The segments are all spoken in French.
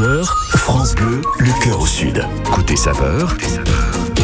11h, France Bleu, le cœur au sud. Côté saveur,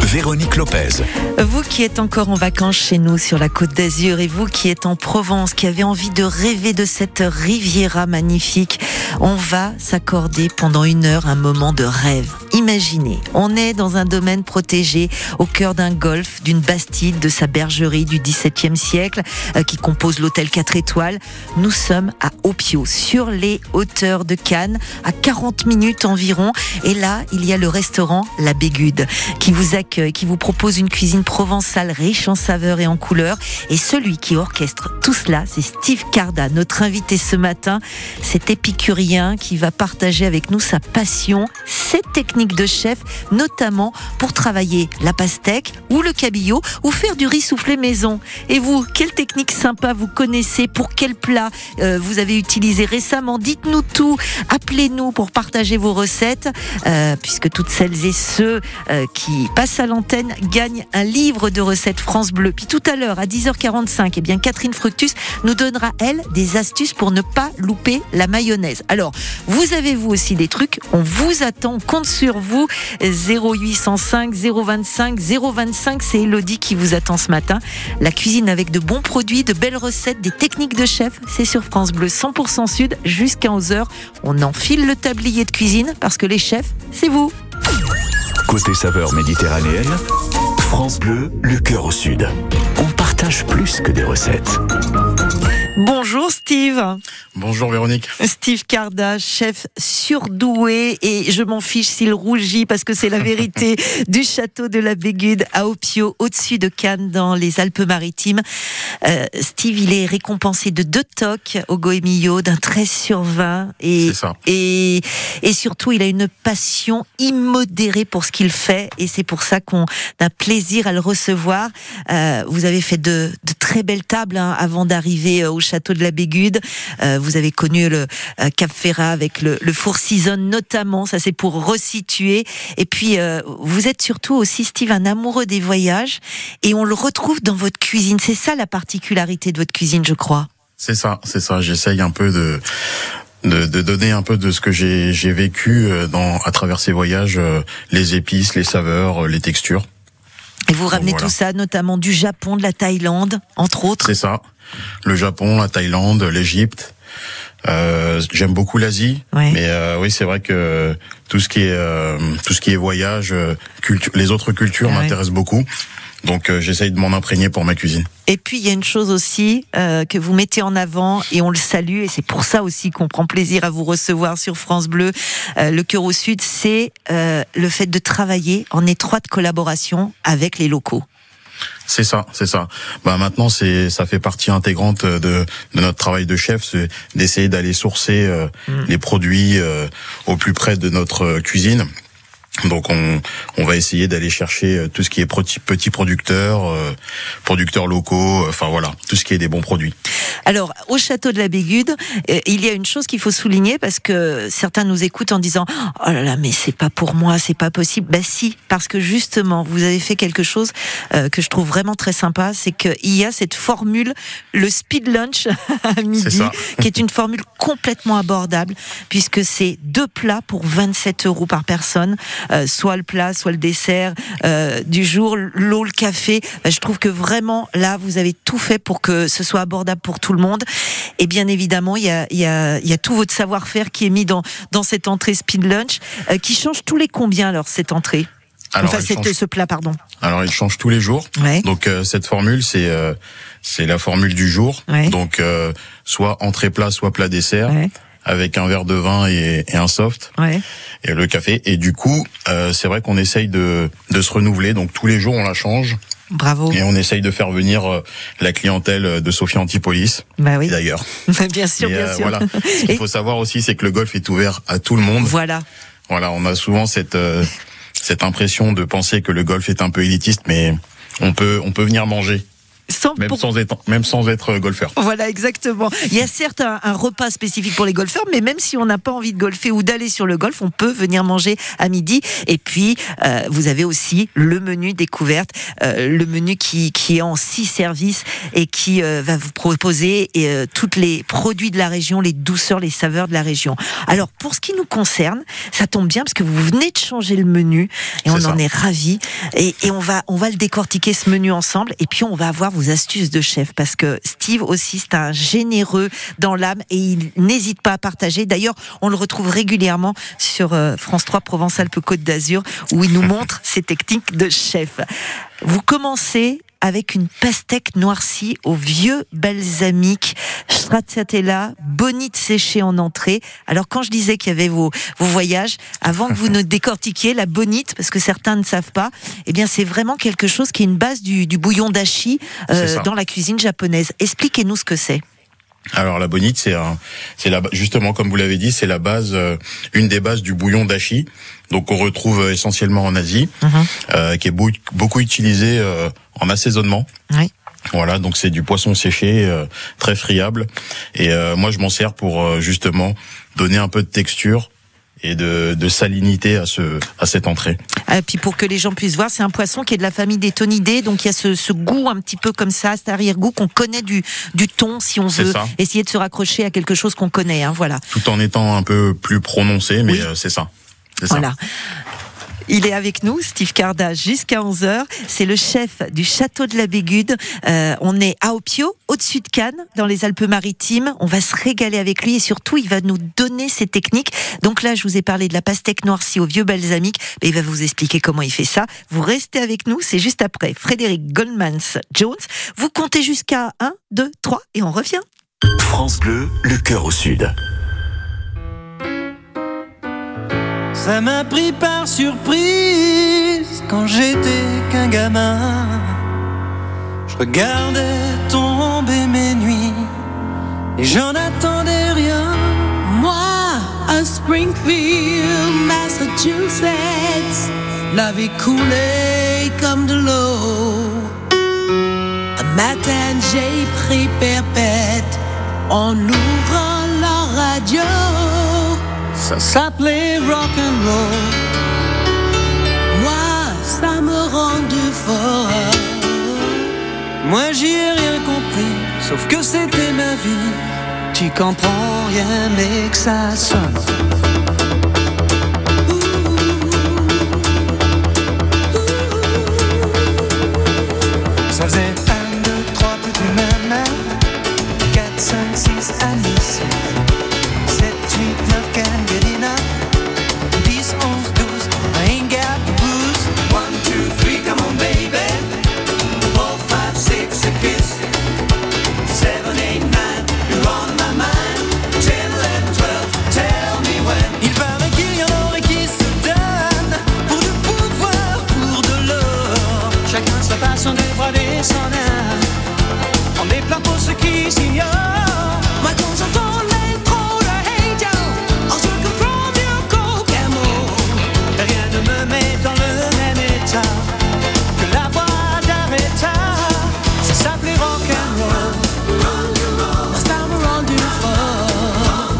Véronique Lopez. Vous qui êtes encore en vacances chez nous sur la côte d'Azur et vous qui êtes en Provence, qui avez envie de rêver de cette Riviera magnifique, on va s'accorder pendant une heure un moment de rêve. Imaginez, on est dans un domaine protégé au cœur d'un golfe, d'une bastide, de sa bergerie du XVIIe siècle euh, qui compose l'hôtel 4 étoiles. Nous sommes à Opio, sur les hauteurs de Cannes, à 40 minutes environ. Et là, il y a le restaurant La Bégude qui vous accueille, qui vous propose une cuisine provençale riche en saveurs et en couleurs. Et celui qui orchestre tout cela, c'est Steve Carda, notre invité ce matin. Cet épicurien qui va partager avec nous sa passion, ses techniques de chef, notamment pour travailler la pastèque ou le cabillaud ou faire du riz soufflé maison. Et vous, quelle technique sympa vous connaissez Pour quel plat euh, vous avez utilisé récemment? Dites-nous tout. Appelez-nous pour partager vos recettes, euh, puisque toutes celles et ceux euh, qui passent à l'antenne gagnent un livre de recettes France Bleu. Puis tout à l'heure, à 10h45, eh bien Catherine Fructus nous donnera, elle, des astuces pour ne pas louper la mayonnaise. Alors, vous avez vous aussi des trucs On vous attend, on compte sur vous. 0805 025 025, c'est Elodie qui vous attend ce matin. La cuisine avec de bons produits, de belles recettes, des techniques de chef, c'est sur France Bleu 100% Sud jusqu'à 11h. On enfile le tablier de cuisine parce que les chefs, c'est vous. Côté saveur méditerranéenne, France Bleu, le cœur au sud. On partage plus que des recettes. Bonjour Steve. Bonjour Véronique. Steve Carda, chef surdoué et je m'en fiche s'il rougit parce que c'est la vérité du château de la Bégude à Opio, au-dessus de Cannes, dans les Alpes-Maritimes. Euh, Steve, il est récompensé de deux tocs au Goemio, d'un 13 sur 20 et, ça. et, et surtout, il a une passion immodérée pour ce qu'il fait et c'est pour ça qu'on a un plaisir à le recevoir. Euh, vous avez fait de, de très belles tables hein, avant d'arriver au château de la Bégude. Euh, vous avez connu le euh, Cap Ferrat avec le, le Four Season notamment, ça c'est pour resituer. Et puis euh, vous êtes surtout aussi Steve un amoureux des voyages et on le retrouve dans votre cuisine. C'est ça la particularité de votre cuisine, je crois. C'est ça, c'est ça. J'essaye un peu de, de, de donner un peu de ce que j'ai j'ai vécu euh, dans à travers ces voyages, les épices, les saveurs, les textures. Et vous ramenez voilà. tout ça notamment du Japon, de la Thaïlande, entre autres. C'est ça. Le Japon, la Thaïlande, l'Égypte. Euh, J'aime beaucoup l'Asie, Ouais. mais euh, oui, c'est vrai que tout ce qui est euh, tout ce qui est voyage, euh, culture, les autres cultures Ouais. m'intéressent beaucoup. Donc euh, j'essaye de m'en imprégner pour ma cuisine. Et puis il y a une chose aussi euh, que vous mettez en avant et on le salue et c'est pour ça aussi qu'on prend plaisir à vous recevoir sur France Bleu, euh, le cœur au sud, c'est euh, le fait de travailler en étroite collaboration avec les locaux. C'est ça, c'est ça. Bah maintenant, c'est ça fait partie intégrante de, de notre travail de chef, c'est d'essayer d'aller sourcer euh, les produits euh, au plus près de notre euh, cuisine. Donc on, on va essayer d'aller chercher euh, tout ce qui est petits producteurs, euh, producteurs locaux, euh, enfin voilà, tout ce qui est des bons produits. Alors, au château de la Bégude, euh, il y a une chose qu'il faut souligner parce que certains nous écoutent en disant "Oh là là, mais c'est pas pour moi, c'est pas possible." Bah si, parce que justement, vous avez fait quelque chose euh, que je trouve vraiment très sympa, c'est qu'il y a cette formule le speed lunch à midi qui est une formule complètement abordable puisque c'est deux plats pour 27 euros par personne, euh, soit le plat, soit le dessert du jour, l'eau, le café. Bah, je trouve que vraiment là, vous avez tout fait pour que ce soit abordable pour tout le monde. Et bien évidemment, il y a, il y a, il y a tout votre savoir-faire qui est mis dans, dans cette entrée speed lunch, euh, qui change tous les combien alors cette entrée Alors, Enfin, change- ce plat, pardon. alors il change tous les jours. Ouais. Donc euh, cette formule, c'est euh, c'est la formule du jour. Ouais. Donc euh, soit entrée plat, soit plat dessert, Ouais. avec un verre de vin et, et un soft. Et le café. Et du coup, c'est vrai qu'on essaye de, de se renouveler. Donc tous les jours, on la change Bravo. et on essaye de faire venir euh, la clientèle de Sophie Antipolis, Bah oui. d'ailleurs. bien sûr, Et, bien euh, sûr. voilà. Ce qu'il Et- faut savoir aussi, c'est que le golf est ouvert à tout le monde. Voilà. Voilà, on a souvent cette euh, cette impression de penser que le golf est un peu élitiste, mais on peut on peut venir manger même, sans être, même sans être golfeur. Voilà, exactement. Il y a certes un, repas spécifique pour les golfeurs, mais même si on n'a pas envie de golfer ou d'aller sur le golf, on peut venir manger à midi. Et puis, euh, vous avez aussi le menu découverte, euh, le menu qui, qui est en six services et qui euh, va vous proposer euh, tous les produits de la région, les douceurs, les saveurs de la région. Alors, pour ce qui nous concerne, ça tombe bien parce que vous venez de changer le menu et on en est ravis. Et, et on va, on va le décortiquer ce menu ensemble. Et puis, on va avoir vos astuces de chef parce que Steve aussi, c'est un généreux dans l'âme et il n'hésite pas à partager. D'ailleurs, on le retrouve régulièrement sur euh, France 3 Provence-Alpes-Côte d'Azur où il nous montre ses techniques de chef. Vous commencez avec une pastèque noircie au vieux balsamique, stracciatella, bonite séchée en entrée. Alors quand je disais qu'il y avait vos, vos voyages, avant que vous ne décortiquiez la bonite, parce que certains ne savent pas, eh bien c'est vraiment quelque chose qui est une base du, du bouillon d'ashi euh, dans la cuisine japonaise. Expliquez-nous ce que c'est. Alors la bonite, c'est c'est justement comme vous l'avez dit, c'est la base, euh, une des bases du bouillon d'ashi. Donc on retrouve essentiellement en Asie, mhm. euh, qui est beaucoup utilisé euh, en assaisonnement. Oui. Voilà, donc c'est du poisson séché, euh, très friable. Et euh, moi, je m'en sers pour euh, justement donner un peu de texture et de, de, salinité à ce à cette entrée. Et puis pour que les gens puissent voir, c'est un poisson qui est de la famille des tonidés, donc il y a ce, ce goût un petit peu comme ça, cet arrière-goût qu'on connaît du du thon, si on veut essayer de se raccrocher à quelque chose qu'on connaît. Hein, voilà. Tout en étant un peu plus prononcé, mais c'est ça. Voilà. Il est avec nous, Steve Carda, jusqu'à 11h. C'est le chef du château de la Bégude. Euh, on est à Opio, au-dessus de Cannes, dans les Alpes-Maritimes. On va se régaler avec lui et surtout, il va nous donner ses techniques. Donc là, je vous ai parlé de la pastèque noircie au vieux balsamique. Mais il va vous expliquer comment il fait ça. Vous restez avec nous, c'est juste après. Frédéric Goldmans Jones. Vous comptez jusqu'à 1, 2, 3 et on revient. France Bleu, le cœur au sud. Ça m'a pris par surprise quand j'étais qu'un gamin. Je regardais tomber mes nuits et j'en attendais rien. Moi, à Springfield, Massachusetts, la vie coulait comme de l'eau. Un matin, j'ai pris perpète en ouvrant la radio. Ça s'appelait rock and roll. Moi, ça me rendait fort. Moi, j'y ai rien compris, sauf que c'était ma vie. Tu comprends rien, mais que ça sonne. Ça faisait 1, 2, 3, plus maman 4, 5, 6, Alice. On est plein pour ceux qui s'ignorent. Moi, quand j'entends l'intro de Hey Joe, en se from your Kokomo. Rien ne me met dans le même état que la voix d'Aretha. Ça s'appelait rock'n'roll. Ça me rendu fort.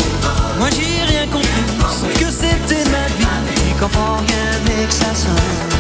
Moi j'ai rien compris, sauf que c'était ma vie. J'y comprends rien, mais que ça.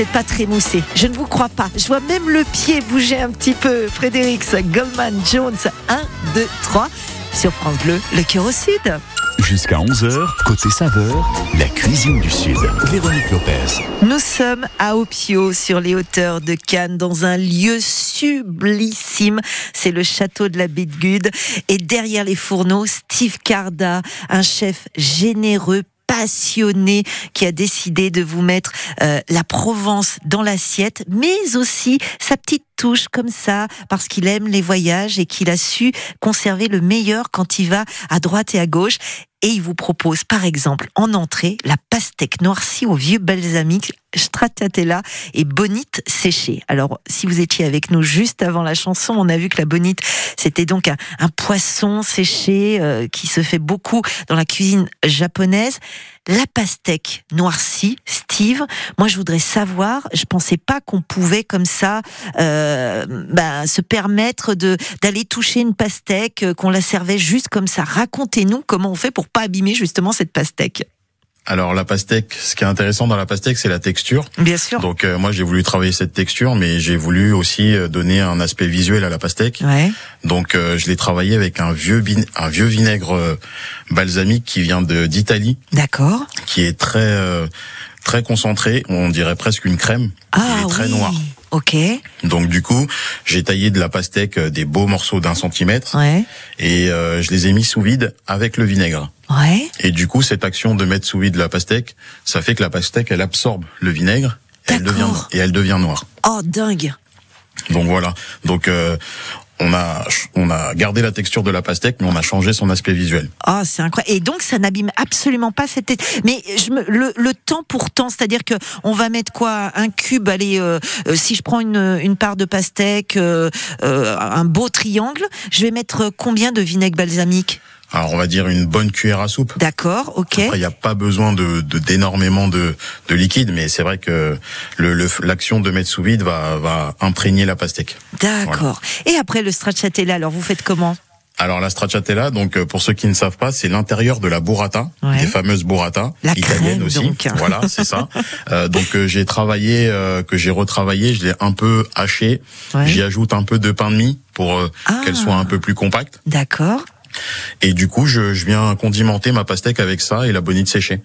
N'êtes pas très moussé. Je ne vous crois pas. Je vois même le pied bouger un petit peu. Frédéric Goldman Jones, 1, 2, 3. Sur France Bleu, le cœur au sud. Jusqu'à 11h, côté saveur, la cuisine du Sud. Véronique Lopez. Nous sommes à Opio, sur les hauteurs de Cannes, dans un lieu sublissime. C'est le château de la Baie de Gude. Et derrière les fourneaux, Steve Carda, un chef généreux, passionné qui a décidé de vous mettre euh, la Provence dans l'assiette, mais aussi sa petite comme ça, parce qu'il aime les voyages et qu'il a su conserver le meilleur quand il va à droite et à gauche. Et il vous propose, par exemple, en entrée, la pastèque noircie au vieux balsamique, stracciatella et bonite séchée. Alors, si vous étiez avec nous juste avant la chanson, on a vu que la bonite, c'était donc un, un poisson séché euh, qui se fait beaucoup dans la cuisine japonaise. La pastèque noircie, Steve, moi je voudrais savoir, je pensais pas qu'on pouvait comme ça euh, ben, se permettre de d'aller toucher une pastèque, euh, qu'on la servait juste comme ça. Racontez-nous comment on fait pour pas abîmer justement cette pastèque. Alors la pastèque, ce qui est intéressant dans la pastèque, c'est la texture. Bien sûr. Donc euh, moi j'ai voulu travailler cette texture, mais j'ai voulu aussi euh, donner un aspect visuel à la pastèque. Ouais. Donc euh, je l'ai travaillé avec un vieux un vieux vinaigre euh, balsamique qui vient de d'Italie, D'accord. qui est très euh, très concentré, on dirait presque une crème. Ah Il est très oui. noir. Ok. Donc du coup, j'ai taillé de la pastèque euh, des beaux morceaux d'un centimètre Ouais. et euh, je les ai mis sous vide avec le vinaigre. Ouais. Et du coup, cette action de mettre sous vide la pastèque, ça fait que la pastèque, elle absorbe le vinaigre et elle devient, D'accord. et elle devient noire. Oh dingue. Donc voilà. Donc euh, on a on a gardé la texture de la pastèque, mais on a changé son aspect visuel. Oh, c'est incroyable. Et donc, ça n'abîme absolument pas cette. Mais je me, le, le temps pour temps, c'est-à-dire que on va mettre quoi? Un cube, allez, euh, euh, si je prends une, une part de pastèque, euh, euh, un beau triangle, je vais mettre combien de vinaigre balsamique Alors on va dire une bonne cuillère à soupe. D'accord, ok. Après, il n'y a pas besoin de d'énormément de, de liquide, mais c'est vrai que le le- l'action de mettre sous vide va va imprégner la pastèque. D'accord. Et après le stracciatella, alors vous faites comment? Alors la stracciatella, donc euh, pour ceux qui ne savent pas, c'est l'intérieur de la burrata, Ouais. les fameuses burrata La italiennes crème, aussi. donc. Voilà, c'est ça. Euh, donc euh, j'ai travaillé, euh, que j'ai retravaillé, je l'ai un peu haché. Ouais. J'y ajoute un peu de pain de mie pour euh, Ah. qu'elle soit un peu plus compacte. D'accord. Et du coup, je, je viens condimenter ma pastèque avec ça et la bonite séchée.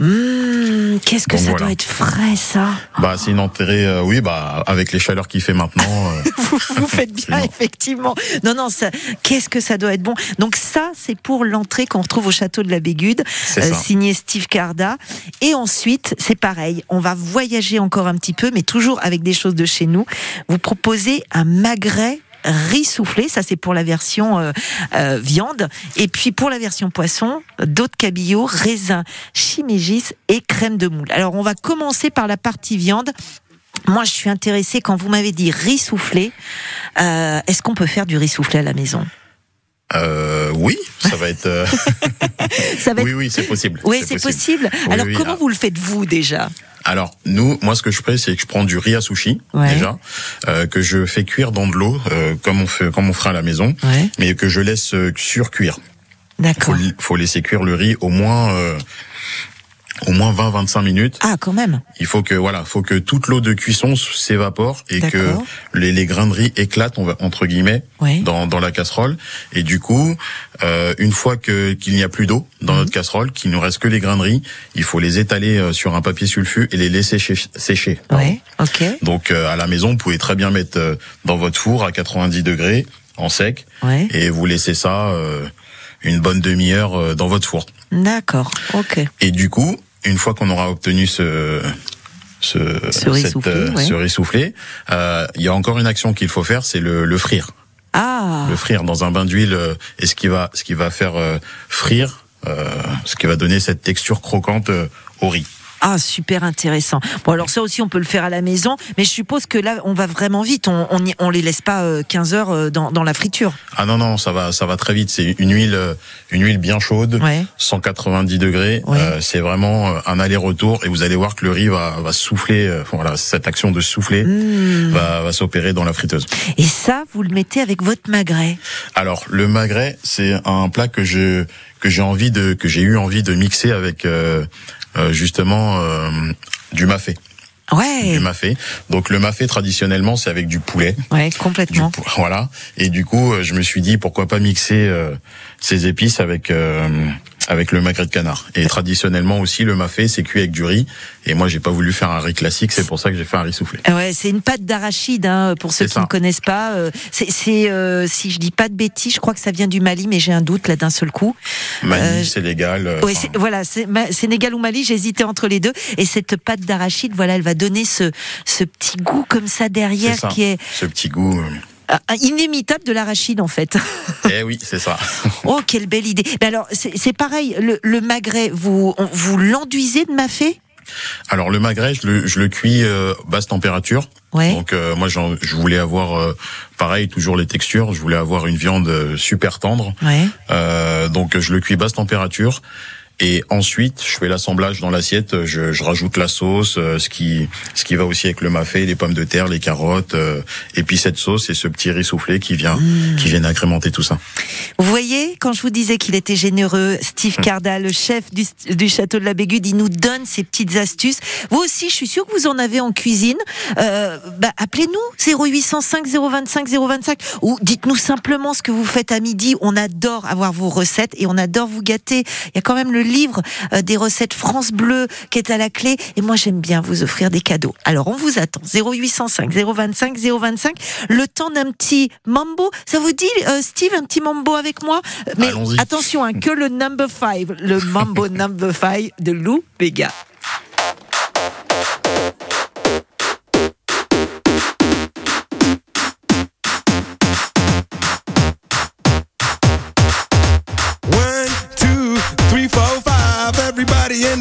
Mmh, Qu'est-ce que Donc ça voilà. doit être frais, ça Bah c'est une entrée, euh, oui, bah avec les chaleurs qu'il fait maintenant. euh, vous, vous faites bien, effectivement. Non, non, ça, qu'est-ce que ça doit être bon? Donc ça, c'est pour l'entrée qu'on retrouve au château de la Bégude, ça. signé Steve Carda. Et ensuite, c'est pareil, on va voyager encore un petit peu, mais toujours avec des choses de chez nous. Vous proposez un magret riz soufflé, ça c'est pour la version euh, euh, viande, et puis pour la version poisson, d'autres cabillaud, raisin, chimégis et crème de moule. Alors on va commencer par la partie viande. Moi, je suis intéressée quand vous m'avez dit riz soufflé. Euh, Est-ce qu'on peut faire du riz soufflé à la maison? Euh, oui, ça va être. euh, Ça va être... oui, oui, c'est possible. Oui, c'est possible. Oui, Alors, oui, comment ah. vous le faites vous déjà? Alors nous, moi ce que je fais, c'est que je prends du riz à sushi Ouais. déjà, euh, que je fais cuire dans de l'eau, euh, comme on fait, comme on fera à la maison, Ouais. mais que je laisse euh, surcuire. Faut, D'accord. li- faut laisser cuire le riz au moins, euh, au moins 20-25 minutes. Ah, quand même. Il faut que voilà, faut que toute l'eau de cuisson s'évapore et que les, les grains de riz éclatent, on va, entre guillemets, Ouais. dans, dans la casserole. Et du coup, euh, une fois que qu'il n'y a plus d'eau Mhm. dans notre casserole, qu'il nous reste que les grains de riz, il faut les étaler euh, sur un papier sulfu et les laisser sécher. Ouais. Ok. Donc euh, à la maison, vous pouvez très bien mettre euh, dans votre four à 90 degrés en sec Ouais. et vous laissez ça euh, une bonne demi-heure euh, dans votre four. D'accord. Ok. Et du coup, une fois qu'on aura obtenu ce ce, Ce riz cette, soufflé, euh, ouais. euh, il y a encore une action qu'il faut faire, c'est le, le frire. Ah. Le frire dans un bain d'huile euh, et ce qui va ce qui va faire euh, frire, euh, ce qui va donner cette texture croquante au riz. Ah, super intéressant. Bon, alors ça aussi, on peut le faire à la maison, mais je suppose que là, on va vraiment vite. On on, y- on les laisse pas euh, 15 heures euh, dans, dans la friture. Ah non non, ça va ça va très vite. C'est une huile euh, une huile bien chaude, Ouais. 190 degrés. Ouais. Euh, c'est vraiment euh, un aller-retour et vous allez voir que le riz va va souffler. euh, voilà, cette action de souffler Mmh. va va s'opérer dans la friteuse. Et ça, vous le mettez avec votre magret? Alors le magret, c'est un plat que je que j'ai envie de que j'ai eu envie de mixer avec euh, euh, justement euh, du mafé. Ouais, du mafé. Donc le mafé traditionnellement c'est avec du poulet. ouais, complètement. voilà. Et du coup, euh, je me suis dit pourquoi pas mixer euh, ces épices avec euh, avec le magret de canard. Et traditionnellement aussi, le mafé c'est cuit avec du riz. Et moi, j'ai pas voulu faire un riz classique, c'est pour ça que j'ai fait un riz soufflé. Ah Ouais, c'est une pâte d'arachide hein, pour ceux qui ça. ne connaissent pas. euh, C'est, c'est, euh, si je dis pas de bêtises, je crois que ça vient du Mali, mais j'ai un doute là d'un seul coup. Mali, Euh, Sénégal. euh, Ouais, voilà, Sénégal ou Mali, j'hésitais entre les deux. Et cette pâte d'arachide, voilà, elle va donner ce, ce petit goût comme ça derrière ça. qui est Ce petit goût. Euh, euh, inimitable de l'arachide en fait. Eh oui, c'est ça. oh, quelle belle idée. Mais alors, c'est pareil, le, le magret, vous, on- vous l'enduisez de mafé Alors le magret, je le, je le cuis euh, basse température. Ouais. Donc euh, moi, je voulais avoir euh, pareil, toujours les textures. Je voulais avoir une viande euh, super tendre. Ouais. Donc je le cuis basse température. Et ensuite, je fais l'assemblage dans l'assiette. Je, je rajoute la sauce, euh, ce qui ce qui va aussi avec le mafé, les pommes de terre, les carottes, euh, et puis cette sauce et ce petit riz soufflé qui vient qui vient agrémenter tout ça. Vous voyez, quand je vous disais qu'il était généreux, Steve Cardal, le chef du, du château de la Bégude, il nous donne ces petites astuces. Vous aussi, je suis sûre que vous en avez en cuisine. Euh, bah, appelez-nous 0805 025 025 ou dites-nous simplement ce que vous faites à midi. On adore avoir vos recettes et on adore vous gâter. Il y a quand même le livre euh, des recettes France Bleu qui est à la clé et moi j'aime bien vous offrir des cadeaux. Alors on vous attend 0805 025 025 le temps d'un petit mambo. Ça vous dit euh, Steve un petit mambo avec moi? Mais attention hein, que le number 5, le mambo number 5 de Lou Béga.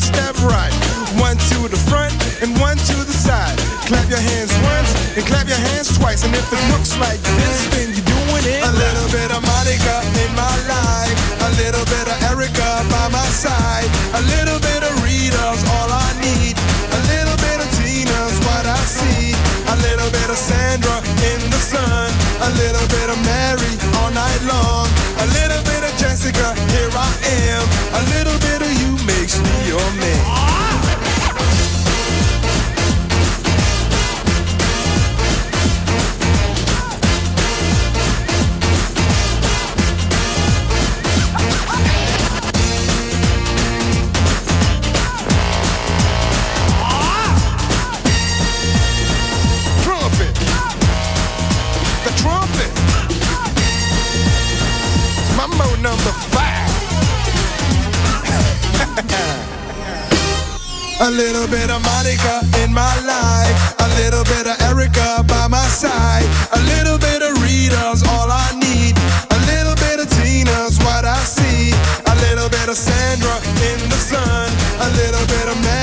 One step right. One to the front and one to the side. Clap your hands once and clap your hands twice. And if it looks like this, then you're doing it. A little bit of Monica in my life. A little bit of Erica by my side. A little bit of Rita's all I need. A little bit of Tina's what I see. A little bit of Sandra in the sun. A little A little bit of Monica in my life. A little bit of Erica by my side. A little bit of Rita's all I need. A little bit of Tina's what I see. A little bit of Sandra in the sun. A little bit of Mary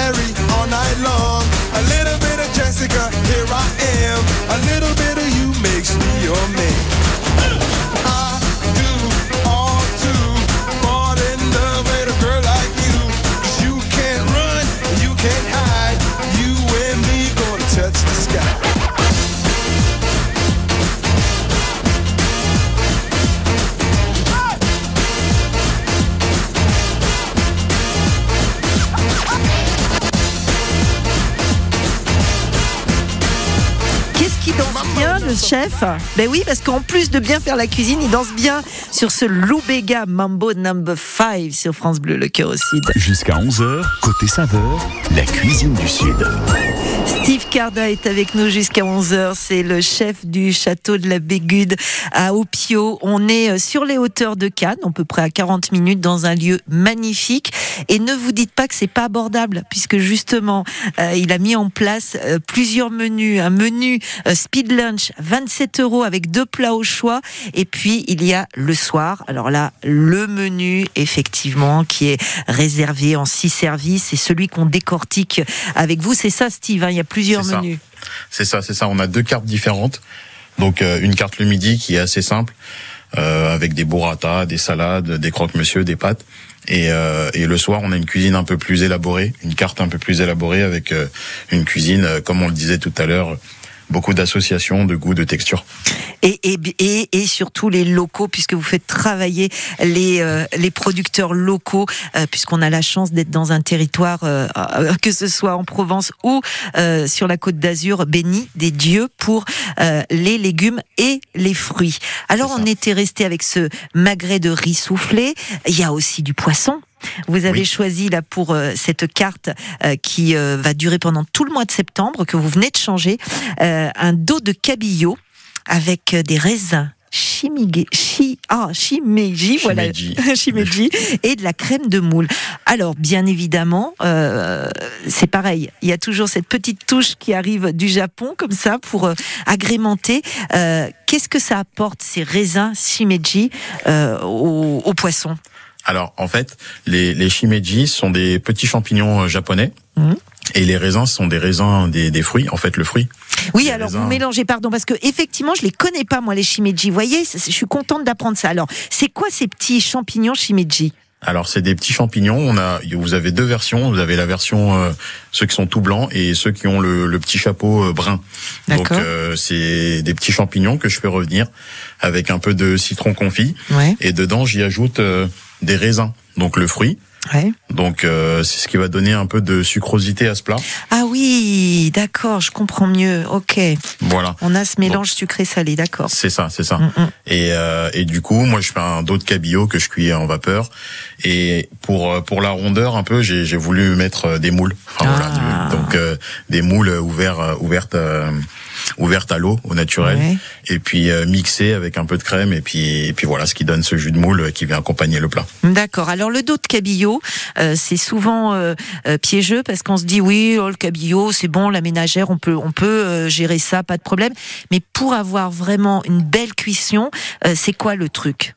chef Ben oui, parce qu'en plus de bien faire la cuisine, il danse bien sur ce Loubega Mambo Number 5 sur France Bleu, le cœur au sud. Jusqu'à 11h, côté saveur, la cuisine du Sud. Steve Carda est avec nous jusqu'à 11h. C'est le chef du château de la Bégude à Opio. On est euh, sur les hauteurs de Cannes, à peu près à 40 minutes, dans un lieu magnifique. Et ne vous dites pas que c'est pas abordable, puisque justement, euh, il a mis en place euh, plusieurs menus. Un menu speed lunch, 27 euros avec deux plats au choix. Et puis, il y a le soir. Alors là, le menu, effectivement, qui est réservé en six services. C'est celui qu'on décortique avec vous. C'est ça, Steve. hein, il y a plusieurs C'est ça. menus. C'est ça, c'est ça. On a deux cartes différentes. Donc euh, une carte le midi qui est assez simple, euh, avec des burrata, des salades, des croque-monsieur, des pâtes. Et, euh, et le soir, on a une cuisine un peu plus élaborée, une carte un peu plus élaborée avec une cuisine, comme on le disait tout à l'heure, beaucoup d'associations, de goûts, de textures. et, et, et, et surtout les locaux, puisque vous faites travailler les, euh, les producteurs locaux, euh, puisqu'on a la chance d'être dans un territoire, euh, que ce soit en Provence ou euh, sur la côte d'Azur, béni des dieux pour euh, les légumes et les fruits. Alors on était resté avec ce magret de riz soufflé, il y a aussi du poisson. Vous avez Oui. choisi là pour euh, cette carte euh, qui euh, va durer pendant tout le mois de septembre, que vous venez de changer, euh, un dos de cabillaud avec euh, des raisins chimigé, chi, ah, shimeji, voilà, Shimeji. shimeji, et de la crème de moule. Alors, bien évidemment, euh, c'est pareil. Il y a toujours cette petite touche qui arrive du Japon, comme ça, pour euh, agrémenter. Euh, Qu'est-ce que ça apporte, ces raisins shimeji, euh, au, au poisson? Alors en fait, les, les shimeji sont des petits champignons euh, japonais. Mhm. Et les raisins sont des raisins des, des fruits, en fait le fruit. Oui, Les alors raisins. vous mélangez, pardon, parce que effectivement, je les connais pas moi les shimeji. Vous voyez, je suis contente d'apprendre ça. Alors, c'est quoi ces petits champignons shimeji? Alors c'est des petits champignons. On a, vous avez deux versions. Vous avez la version euh, ceux qui sont tout blancs et ceux qui ont le, le petit chapeau euh, brun. Donc D'accord. euh, c'est des petits champignons que je fais revenir avec un peu de citron confit Ouais, et dedans j'y ajoute euh, des raisins. Donc le fruit. ouais. Donc euh, c'est ce qui va donner un peu de sucrosité à ce plat. Ah oui, d'accord, je comprends mieux. Ok, Voilà. on a ce mélange sucré-salé, d'accord. C'est ça, c'est ça. Mm, mm. Et, euh, et du coup, moi, je fais un dos de cabillaud que je cuis en vapeur. Et pour euh, pour la rondeur un peu, j'ai j'ai voulu mettre euh, des moules. Enfin, Ah. voilà, du- donc euh, des moules ouverts euh, ouvertes ouvertes à l'eau, au naturel. Ouais. Et puis euh, mixées avec un peu de crème. Et puis et puis voilà, ce qui donne ce jus de moule euh, qui vient accompagner le plat. D'accord. Alors le dos de cabillaud, euh, c'est souvent euh, euh, piégeux parce qu'on se dit oui, oh, le cabillaud, c'est bon, la ménagère, on peut on peut euh, gérer ça, pas de problème. Mais pour avoir vraiment une belle cuisson, euh, c'est quoi le truc?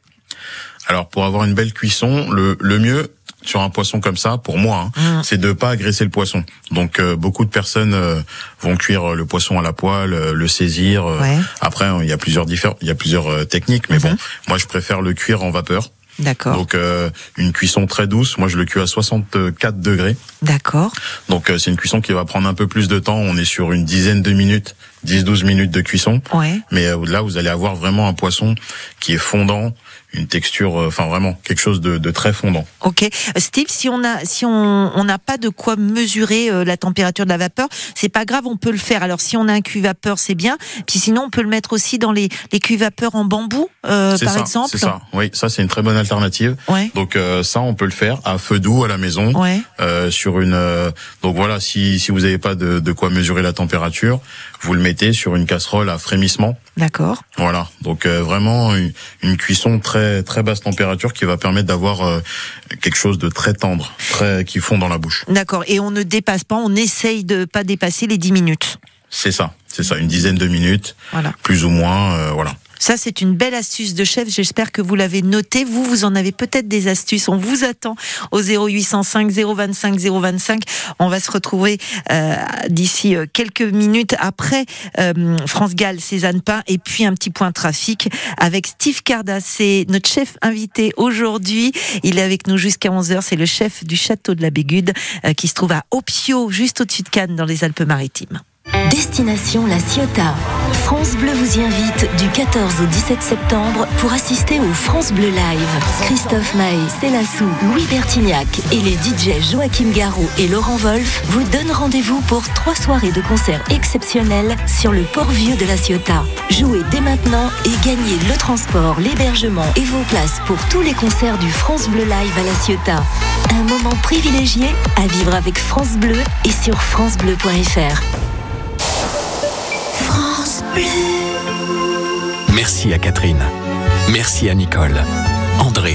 Alors pour avoir une belle cuisson, le le mieux sur un poisson comme ça, pour moi, hein, Mm. c'est de pas agresser le poisson. Donc euh, beaucoup de personnes euh, vont cuire le poisson à la poêle, euh, le saisir. euh, Ouais. Après, il y a plusieurs diffé- il y a plusieurs euh, techniques, mais bon, moi je préfère le cuire en vapeur. D'accord. Donc euh, une cuisson très douce. Moi je le cuis à 64 degrés. D'accord. Donc euh, c'est une cuisson qui va prendre un peu plus de temps. On est sur une dizaine de minutes, 10-12 minutes de cuisson. Ouais. Mais euh, là, vous allez avoir vraiment un poisson qui est fondant, une texture, euh, enfin vraiment quelque chose de, de très fondant. Ok, Steve, si on a, si on on n'a pas de quoi mesurer euh, la température de la vapeur, c'est pas grave, on peut le faire. Alors si on a un cuve vapeur, c'est bien. Puis sinon, on peut le mettre aussi dans les les cuves vapeur en bambou, euh, par ça, exemple. c'est ça. Oui, ça c'est une très bonne alternative. Ouais. Donc euh, ça, on peut le faire à feu doux à la maison. Ouais. Euh, sur une euh, donc voilà si si vous n'avez pas de, de quoi mesurer la température vous le mettez sur une casserole à frémissement D'accord. voilà donc euh, vraiment une, une cuisson très très basse température qui va permettre d'avoir euh, quelque chose de très tendre très qui fond dans la bouche D'accord. Et on ne dépasse pas, on essaye de pas dépasser les 10 minutes. c'est ça c'est ça une dizaine de minutes Voilà. plus ou moins euh, voilà Ça, c'est une belle astuce de chef. J'espère que vous l'avez noté. Vous, vous en avez peut-être des astuces. On vous attend au 0805 025 025. On va se retrouver euh, d'ici euh, quelques minutes après euh, France Gall, Cézanne Pain, et puis un petit point trafic avec Steve Carda. C'est notre chef invité aujourd'hui. Il est avec nous jusqu'à 11h. C'est le chef du château de la Bégude euh, qui se trouve à Opio, juste au-dessus de Cannes, dans les Alpes-Maritimes. Destination La Ciotat. France Bleu vous y invite du 14 au 17 septembre pour assister au France Bleu Live. Christophe Maé, Célassou, Louis Bertignac et les DJ Joachim Garraud et Laurent Wolf vous donnent rendez-vous pour trois soirées de concerts exceptionnels sur le port vieux de La Ciotat. Jouez dès maintenant et gagnez le transport, l'hébergement et vos places pour tous les concerts du France Bleu Live à La Ciotat. Un moment privilégié à vivre avec France Bleu et sur francebleu.fr. Merci à Catherine. Merci à Nicole, André,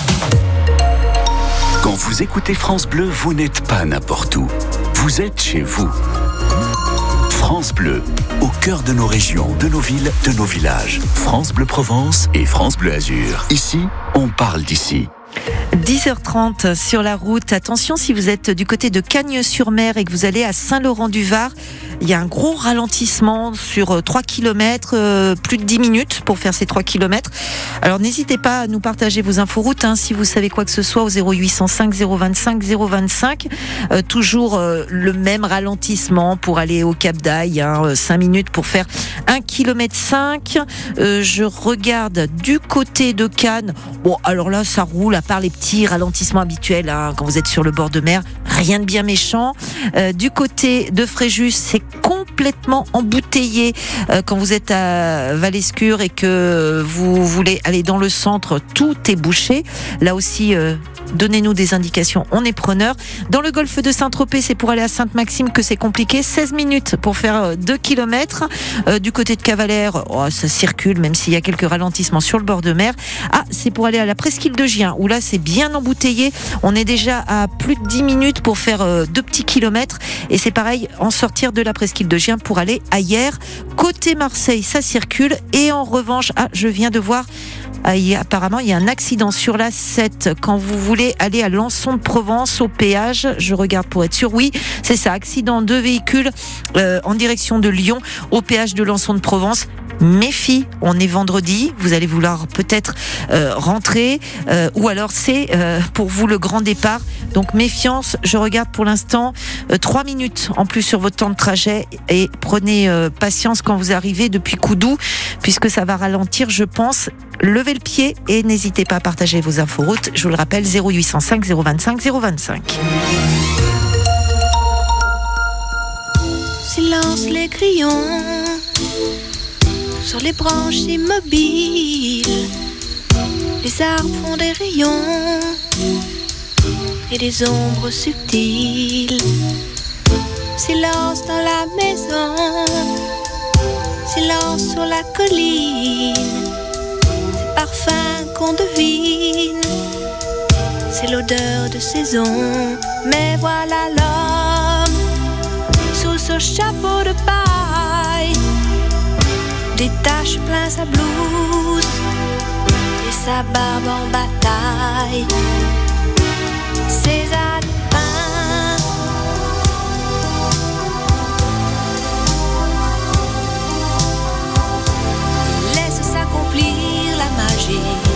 Quand vous écoutez France Bleu, vous n'êtes pas n'importe où. Vous êtes chez vous. France Bleu, au cœur de nos régions, de nos villes, de nos villages. France Bleu Provence et France Bleu Azur. Ici, on parle d'ici. 10h30 sur la route. Attention si vous êtes du côté de Cagnes-sur-Mer et que vous allez à Saint-Laurent-du-Var. Il y a un gros ralentissement sur 3 km, plus de 10 minutes pour faire ces 3 km. Alors n'hésitez pas à nous partager vos infos routes hein, si vous savez quoi que ce soit au 0805 025 025. Euh, toujours euh, le même ralentissement pour aller au Cap d'Aille, hein, 5 minutes pour faire 1 km 5. Euh, je regarde du côté de Cannes. Bon, alors là, ça roule à part les petits ralentissements habituels hein, quand vous êtes sur le bord de mer. Rien de bien méchant. Euh, du côté de Fréjus, c'est complètement embouteillé euh, quand vous êtes à Valescure et que vous voulez aller dans le centre. Tout est bouché. Là aussi, euh, Donnez-nous des indications, on est preneur. Dans le golfe de Saint-Tropez, c'est pour aller à Sainte-Maxime que c'est compliqué. 16 minutes pour faire 2 km. du côté de Cavalère, oh, ça circule, même s'il y a quelques ralentissements sur le bord de mer. Ah, c'est pour aller à la presqu'île de Gien, où là c'est bien embouteillé. On est déjà à plus de 10 minutes pour faire euh, deux petits kilomètres. Et c'est pareil, en sortir de la presqu'île de Gien pour aller hier. Côté Marseille, ça circule. Et en revanche, ah, je viens de voir ah, apparemment, il y a un accident sur la 7 quand vous voulez aller à Lançon de Provence au péage. Je regarde pour être sûr. Oui, c'est ça. Accident de véhicule euh, en direction de Lyon au péage de Lançon de Provence. Méfie, on est vendredi, vous allez vouloir peut-être euh, rentrer euh, ou alors c'est pour vous le grand départ. Donc méfiance, je regarde pour l'instant trois minutes en plus sur votre temps de trajet et prenez patience quand vous arrivez depuis Coudou puisque ça va ralentir, je pense. Levez le pied et n'hésitez pas à partager vos infos routes. Je vous le rappelle 0805 025 025. Silence les crayons sur les branches immobiles. Les arbres font des rayons et des ombres subtiles. Silence dans la maison, silence sur la colline. Qu'on devine, c'est l'odeur de saison. Mais voilà l'homme sous ce chapeau de paille détache plein sa blouse et sa barbe en bataille. Ses s'accomplir la magie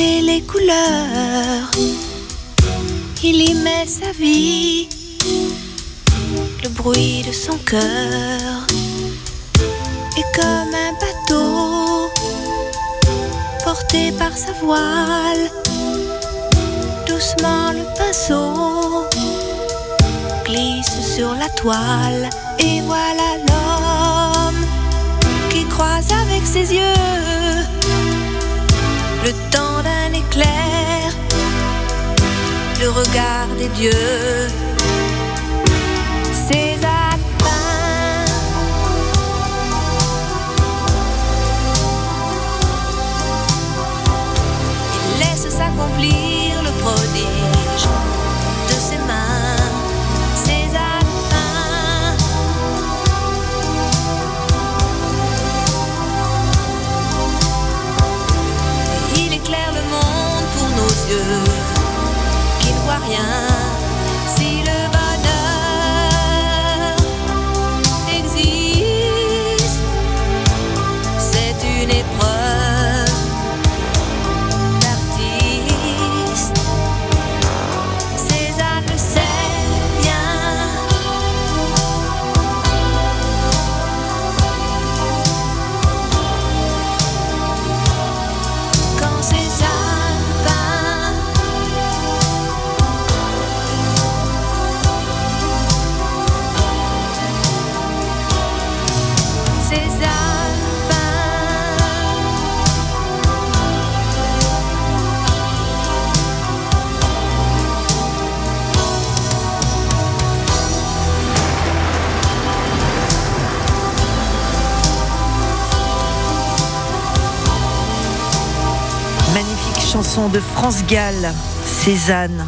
les couleurs. Il y met sa vie, le bruit de son cœur. Et comme un bateau porté par sa voile. Doucement le pinceau glisse sur la toile et voilà l'homme qui croise avec ses yeux regard France Gall, Cézanne,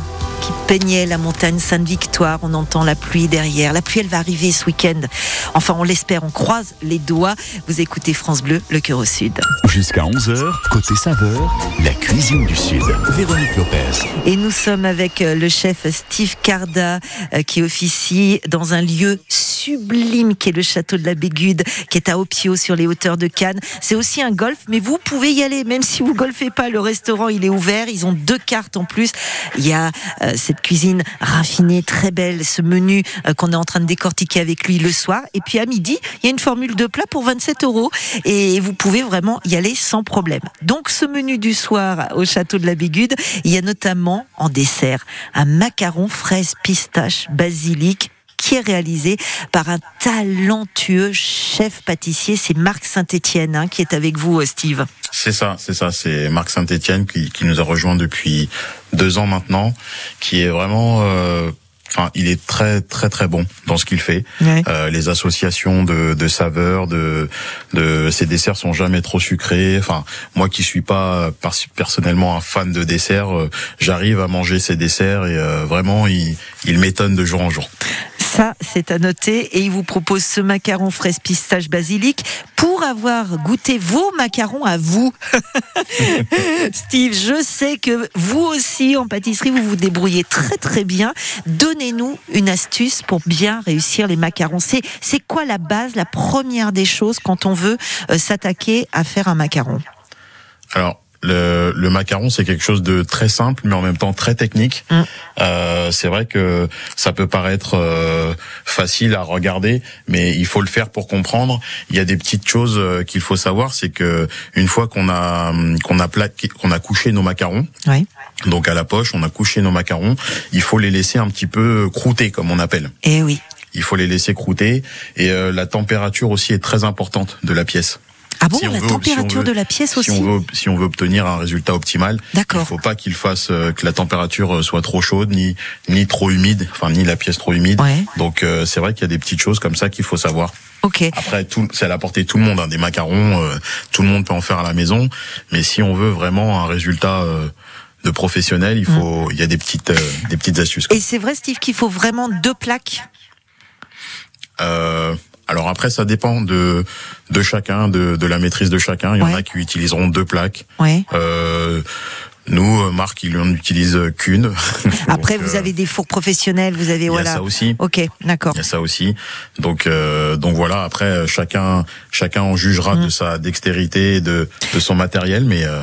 peignait la montagne Sainte-Victoire. On entend la pluie derrière. La pluie, elle va arriver ce week-end. Enfin, on l'espère, on croise les doigts. Vous écoutez France Bleu, le cœur au sud. Jusqu'à 11h, côté saveur, la cuisine du Sud. Véronique Lopez. Et nous sommes avec euh, le chef Steve Carda, euh, qui officie dans un lieu sublime qui est le château de la Bégude, qui est à Opio sur les hauteurs de Cannes. C'est aussi un golf, mais vous pouvez y aller, même si vous golfez pas. Le restaurant, il est ouvert. Ils ont deux cartes en plus. Il y a euh, cuisine raffinée, très belle, ce menu euh, qu'on est en train de décortiquer avec lui le soir. Et puis à midi, il y a une formule de plat pour 27 euros et vous pouvez vraiment y aller sans problème. Donc ce menu du soir au château de la Bégude, il y a notamment en dessert un macaron fraise pistache basilic qui est réalisé par un talentueux chef pâtissier, c'est Marc Saint-Étienne hein, qui est avec vous euh, Steve. C'est ça, c'est ça. C'est Marc Saint-Etienne qui, qui nous a rejoint depuis deux ans maintenant, qui est vraiment, euh, enfin, il est très très très bon dans ce qu'il fait. Ouais. Euh, les associations de, de saveurs, de, de ces desserts sont jamais trop sucrés. Enfin, moi qui suis pas personnellement un fan de desserts, euh, j'arrive à manger ces desserts et euh, vraiment, il, il m'étonne de jour en jour. Ça, c'est à noter. Et il vous propose ce macaron fraise pistache basilic pour avoir goûté vos macarons à vous. Steve, je sais que vous aussi, en pâtisserie, vous vous débrouillez très très bien. Donnez-nous une astuce pour bien réussir les macarons. C'est, quoi la base, la première des choses quand on veut euh, s'attaquer à faire un macaron? Alors, le, le macaron, c'est quelque chose de très simple, mais en même temps très technique. Mm. Euh, c'est vrai que ça peut paraître euh, facile à regarder, mais il faut le faire pour comprendre. Il y a des petites choses euh, qu'il faut savoir, c'est que une fois qu'on a hum, qu'on a qu'on a couché nos macarons, Oui. donc à la poche, on a couché nos macarons, il faut les laisser un petit peu croûter, comme on appelle. Eh oui. Il faut les laisser croûter, et euh, la température aussi est très importante de la pièce. Ah bon, Si la veut- si température veut- de la pièce Si aussi on veut, si on veut obtenir un résultat optimal, D'accord. il faut pas qu'il fasse euh, que la température euh, soit trop chaude ni ni trop humide, enfin ni la pièce trop humide. Ouais. Donc euh, c'est vrai qu'il y a des petites choses comme ça qu'il faut savoir. Ok. Après tout, c'est à la portée de tout le monde. hein, des macarons, euh, tout le monde peut en faire à la maison. Mais si on veut vraiment un résultat euh, de professionnel, il faut, il y a des petites euh, des petites astuces. Et c'est vrai, Steve, qu'il faut vraiment deux plaques? Euh, alors après, ça dépend de de chacun, de, de la maîtrise de chacun. Il y en a qui utiliseront deux plaques. Ouais. Euh, nous, euh, Marc, il en utilise qu'une. Après, Donc, vous euh, avez des fours professionnels, vous avez il y a voilà. ça aussi. Ok, d'accord. Il y a ça aussi. Donc, euh, donc voilà. Après, euh, chacun, chacun en jugera Mm. de sa dextérité, de, de son matériel, mais euh,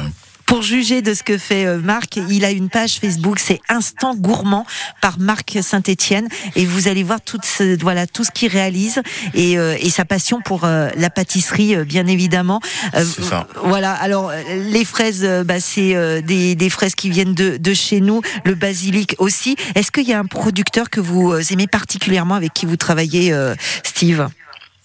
Pour juger de ce que fait euh, Marc, il a une page Facebook, c'est Instant Gourmand par Marc Saint-Étienne, et vous allez voir tout ce, voilà tout ce qu'il réalise et, euh, et sa passion pour euh, la pâtisserie, euh, bien évidemment. Ça. Voilà. Alors les fraises, bah, c'est euh, des, des fraises qui viennent de, de chez nous, le basilic aussi. Est-ce qu'il y a un producteur que vous aimez particulièrement avec qui vous travaillez, euh, Steve?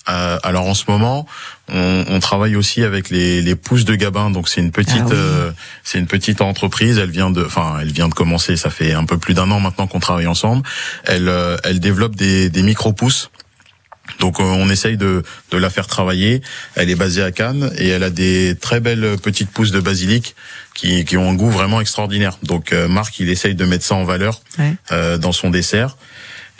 Euh, alors en ce moment, on, on travaille aussi avec les, les pousses de Gabin. Donc c'est une petite, Ah oui. euh, c'est une petite entreprise. Elle vient de, enfin, elle vient de commencer. Ça fait un peu plus d'un an maintenant qu'on travaille ensemble. Elle, euh, elle développe des, des micro pousses. Donc euh, on essaye de, de la faire travailler. Elle est basée à Cannes et elle a des très belles petites pousses de basilic qui, qui ont un goût vraiment extraordinaire. Donc euh, Marc, il essaye de mettre ça en valeur Ouais. euh, dans son dessert.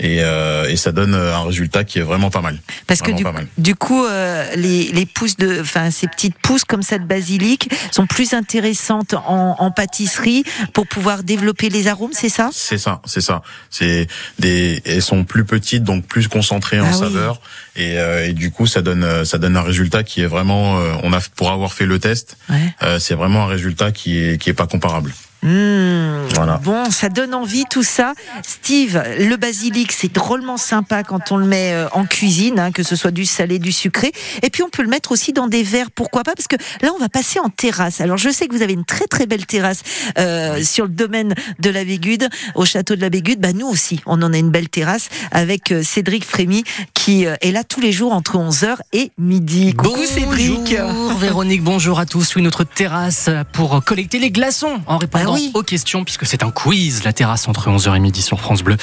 Et, euh, et ça donne euh, un résultat qui est vraiment pas mal. Parce que du, du coup, euh, les, les pousses de, enfin ces petites pousses comme ça de basilic sont plus intéressantes en, en pâtisserie pour pouvoir développer les arômes, c'est ça? C'est ça, c'est ça. C'est des, elles sont plus petites, donc plus concentrées en Ah oui. saveur, et, euh, et du coup, ça donne, euh, ça donne un résultat qui est vraiment, euh, on a pour avoir fait le test, Ouais. euh, c'est vraiment un résultat qui est, qui est pas comparable. Mmh. Voilà. Bon, ça donne envie tout ça. Steve, le basilic, c'est drôlement sympa quand on le met euh, en cuisine, hein, que ce soit du salé, du sucré. Et puis on peut le mettre aussi dans des verres, pourquoi pas? Parce que là, on va passer en terrasse. Alors je sais que vous avez une très très belle terrasse euh, sur le domaine de la Bégude, au château de la Bégude. Bah nous aussi, on en a une belle terrasse avec euh, Cédric Frémy qui euh, est là tous les jours entre 11h et midi. Coucou Cédric. Bonjour Véronique, bonjour à tous. Oui, notre terrasse pour collecter les glaçons en répondant Oui. aux questions, puisque c'est un quiz, la terrasse entre 11h et midi sur France Bleu.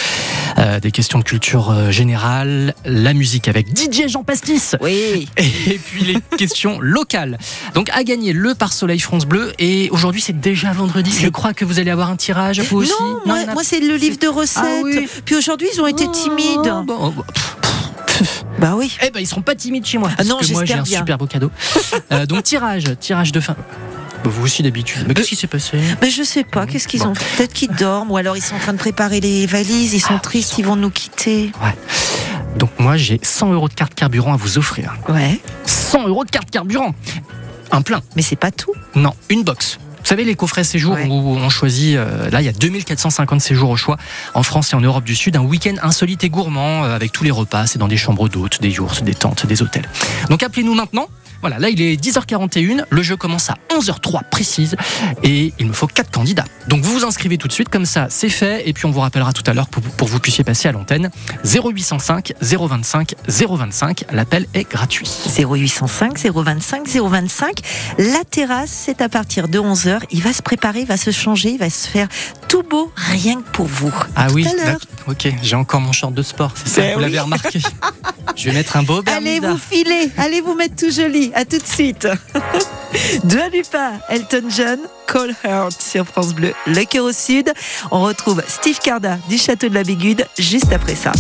Euh, des questions de culture euh, générale, la musique avec DJ Jean Pastis. Oui. Et puis les questions locales. Donc à gagner le par Soleil France Bleu. Et aujourd'hui c'est déjà vendredi. Je crois que vous allez avoir un tirage vous aussi. Non, moi, moi, c'est le livre de recettes. Ah oui. Puis aujourd'hui, ils ont été timides. Oh, bon, oh, pff, pff. Bah oui. Eh ben ils seront pas timides chez moi. Ah Parce non, que moi j'ai un super beau cadeau. Euh, donc tirage, tirage de fin. Bah, Vous aussi d'habitude. Mais qu'est-ce qui s'est passé? Mais je sais pas, qu'est-ce qu'ils ont fait? Peut-être qu'ils dorment, ou alors ils sont en train de préparer les valises, ils sont tristes, ils vont nous quitter. Donc moi j'ai 100 euros de carte carburant à vous offrir. Ouais, 100 euros de carte carburant. Un plein. mais c'est pas tout. Non, une box. Vous savez, les coffrets séjours Ouais. où on choisit, euh, là, il y a 2450 séjours au choix en France et en Europe du Sud. Un week-end insolite et gourmand euh, avec tous les repas. C'est dans des chambres d'hôtes, des yurts, des tentes, des hôtels. Donc appelez-nous maintenant. Voilà, là, il est 10h41. Le jeu commence à 11h03 précise. Et il me faut quatre candidats. Donc vous vous inscrivez tout de suite, comme ça, c'est fait. Et puis on vous rappellera tout à l'heure pour, pour que vous puissiez passer à l'antenne. 0805 025 025. L'appel est gratuit. 0805 025 025. La terrasse, c'est à partir de 11h. Il va se préparer, il va se changer, il va se faire tout beau, rien que pour vous. Ah Tout oui, à ok, j'ai encore mon short de sport, c'est ça, Ben vous oui. l'avez remarqué. Je vais mettre un beau Allez Bermuda. vous filer, allez vous mettre tout joli. À tout de suite. Dua Lipa, Elton John, Call Heart sur France Bleu, le cœur au sud. On retrouve Steve Carda du château de la Bégude juste après ça.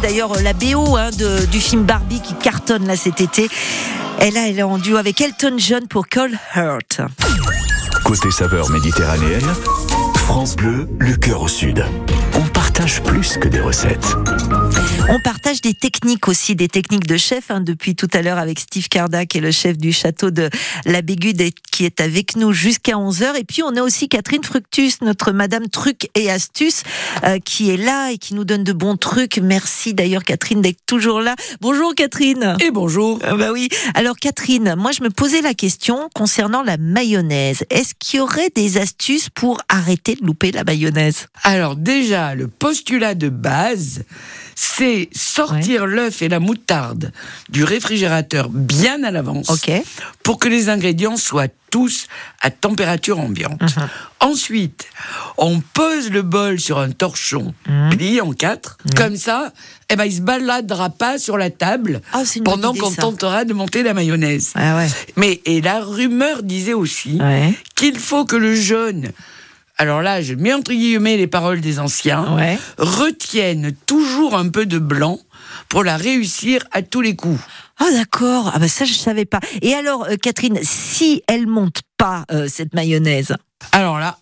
D'ailleurs la BO hein, du film Barbie qui cartonne là cet été. Elle est en duo avec Elton John pour Cold Heart. Côté saveur méditerranéenne, France Bleu, le cœur au sud. On partage plus que des recettes. On partage des techniques aussi, des techniques de chef, hein, depuis tout à l'heure avec Steve Carda, qui est le chef du château de la Bégude et qui est avec nous jusqu'à 11h. Et puis, on a aussi Catherine Fructus, notre Madame Truc et Astuce, euh, qui est là et qui nous donne de bons trucs. Merci d'ailleurs, Catherine, d'être toujours là. Bonjour, Catherine. Et bonjour. Ah bah oui. Alors Catherine, moi je me posais la question concernant la mayonnaise. Est-ce qu'il y aurait des astuces pour arrêter de louper la mayonnaise? Alors déjà, le postulat de base, c'est sortir l'œuf et la moutarde du réfrigérateur bien à l'avance pour que les ingrédients soient tous à température ambiante. Mhm. Ensuite, on pose le bol sur un torchon Mhm. plié en quatre. Comme ça, eh ben, il se baladera pas sur la table Ah, c'est pendant qu'on tentera de monter la mayonnaise. Ah ouais. Mais et la rumeur disait aussi Ouais. qu'il faut que le jaune, alors là, je mets entre guillemets les paroles des anciens, Ouais. retienne toujours un peu de blanc pour la réussir à tous les coups. Ah d'accord. Ah bah ça je savais pas. Et alors euh, Catherine, si elle monte pas euh, cette mayonnaise, Alors là,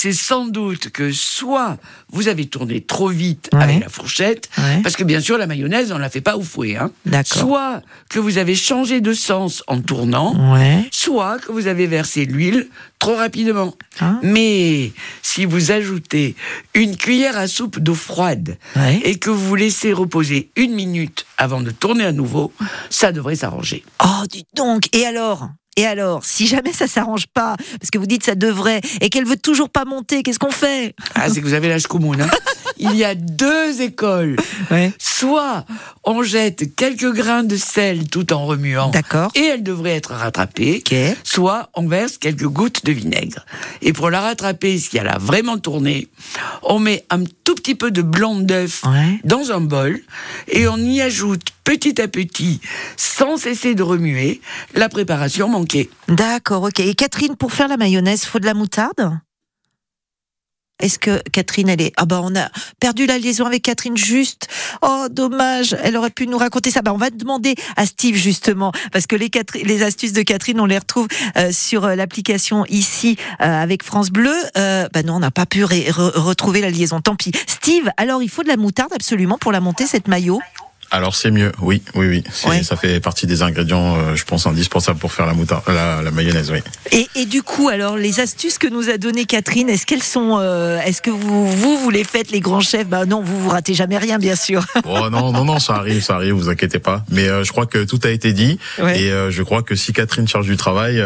c'est sans doute que soit vous avez tourné trop vite Ouais. avec la fourchette, Ouais. parce que bien sûr la mayonnaise on la fait pas au fouet, hein. D'accord. Soit que vous avez changé de sens en tournant, ouais. soit que vous avez versé l'huile trop rapidement. Ah. Mais si vous ajoutez une cuillère à soupe d'eau froide Ouais. et que vous laissez reposer une minute avant de tourner à nouveau, ça devrait s'arranger. Oh dis donc. Et alors? Et alors, si jamais ça s'arrange pas, parce que vous dites ça devrait, et qu'elle veut toujours pas monter, qu'est-ce qu'on fait? Ah, c'est que vous avez l'âge commun. Hein Il y a deux écoles. Ouais. Soit on jette quelques grains de sel tout en remuant, D'accord. et elle devrait être rattrapée. Soit on verse quelques gouttes de vinaigre. Et pour la rattraper, si elle a vraiment tourné, on met un tout petit peu de blanc d'œuf Ouais. dans un bol et on y ajoute petit à petit, sans cesser de remuer, la préparation manquée. D'accord, ok. Et Catherine, pour faire la mayonnaise, faut de la moutarde? Est-ce que Catherine, elle est... Ah bah on a perdu la liaison avec Catherine juste. Oh, dommage. Elle aurait pu nous raconter ça. Bah on va demander à Steve justement, parce que les, les astuces de Catherine, on les retrouve euh, sur euh, l'application ici euh, avec France Bleu. Bah non, on n'a pas pu retrouver la liaison. Tant pis. Steve, alors il faut de la moutarde absolument pour la monter cette maillot? Alors c'est mieux, oui, oui, oui. Ouais. Ça fait partie des ingrédients, euh, je pense, indispensables pour faire la moutarde, la, la mayonnaise, oui. Et, et du coup, alors les astuces que nous a données Catherine, est-ce qu'elles sont, euh, est-ce que vous, vous, vous les faites les grands chefs? Bah non, vous vous ratez jamais rien, bien sûr. Oh non, non, non, ça arrive, ça arrive, vous inquiétez pas. Mais euh, je crois que tout a été dit, Ouais. et euh, je crois que si Catherine cherche du travail,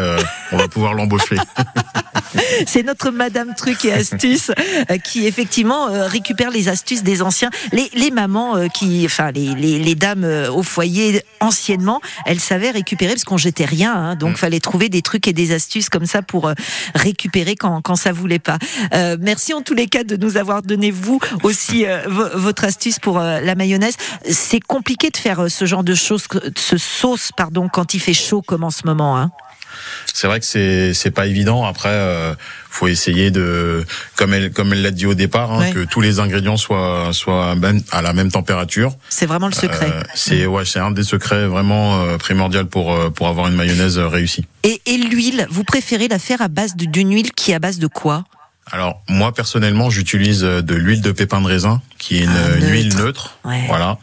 on va pouvoir l'embaucher. C'est notre Madame Truc et Astuces euh, qui effectivement euh, récupère les astuces des anciens. Les, les mamans euh, qui, enfin les, les, les dames au foyer anciennement, elles savaient récupérer parce qu'on jetait rien, hein, donc fallait trouver des trucs et des astuces comme ça pour récupérer quand, quand ça voulait pas. Euh, merci en tous les cas de nous avoir donné vous aussi euh, vo- votre astuce pour euh, la mayonnaise. C'est compliqué de faire ce genre de choses, ce sauce pardon quand il fait chaud comme en ce moment. Hein. C'est vrai que c'est c'est pas évident. Après, euh, faut essayer de, comme elle comme elle l'a dit au départ, hein, Ouais. que tous les ingrédients soient soient même, à la même température. C'est vraiment le secret. Euh, c'est ouais, c'est un des secrets vraiment euh, primordial pour euh, pour avoir une mayonnaise euh, réussie. Et, et l'huile, vous préférez la faire à base de- d'une huile qui est à base de quoi? Alors moi personnellement, j'utilise euh, de l'huile de pépin de raisin, qui est une, Ah, neutre. huile neutre. Ouais. Voilà.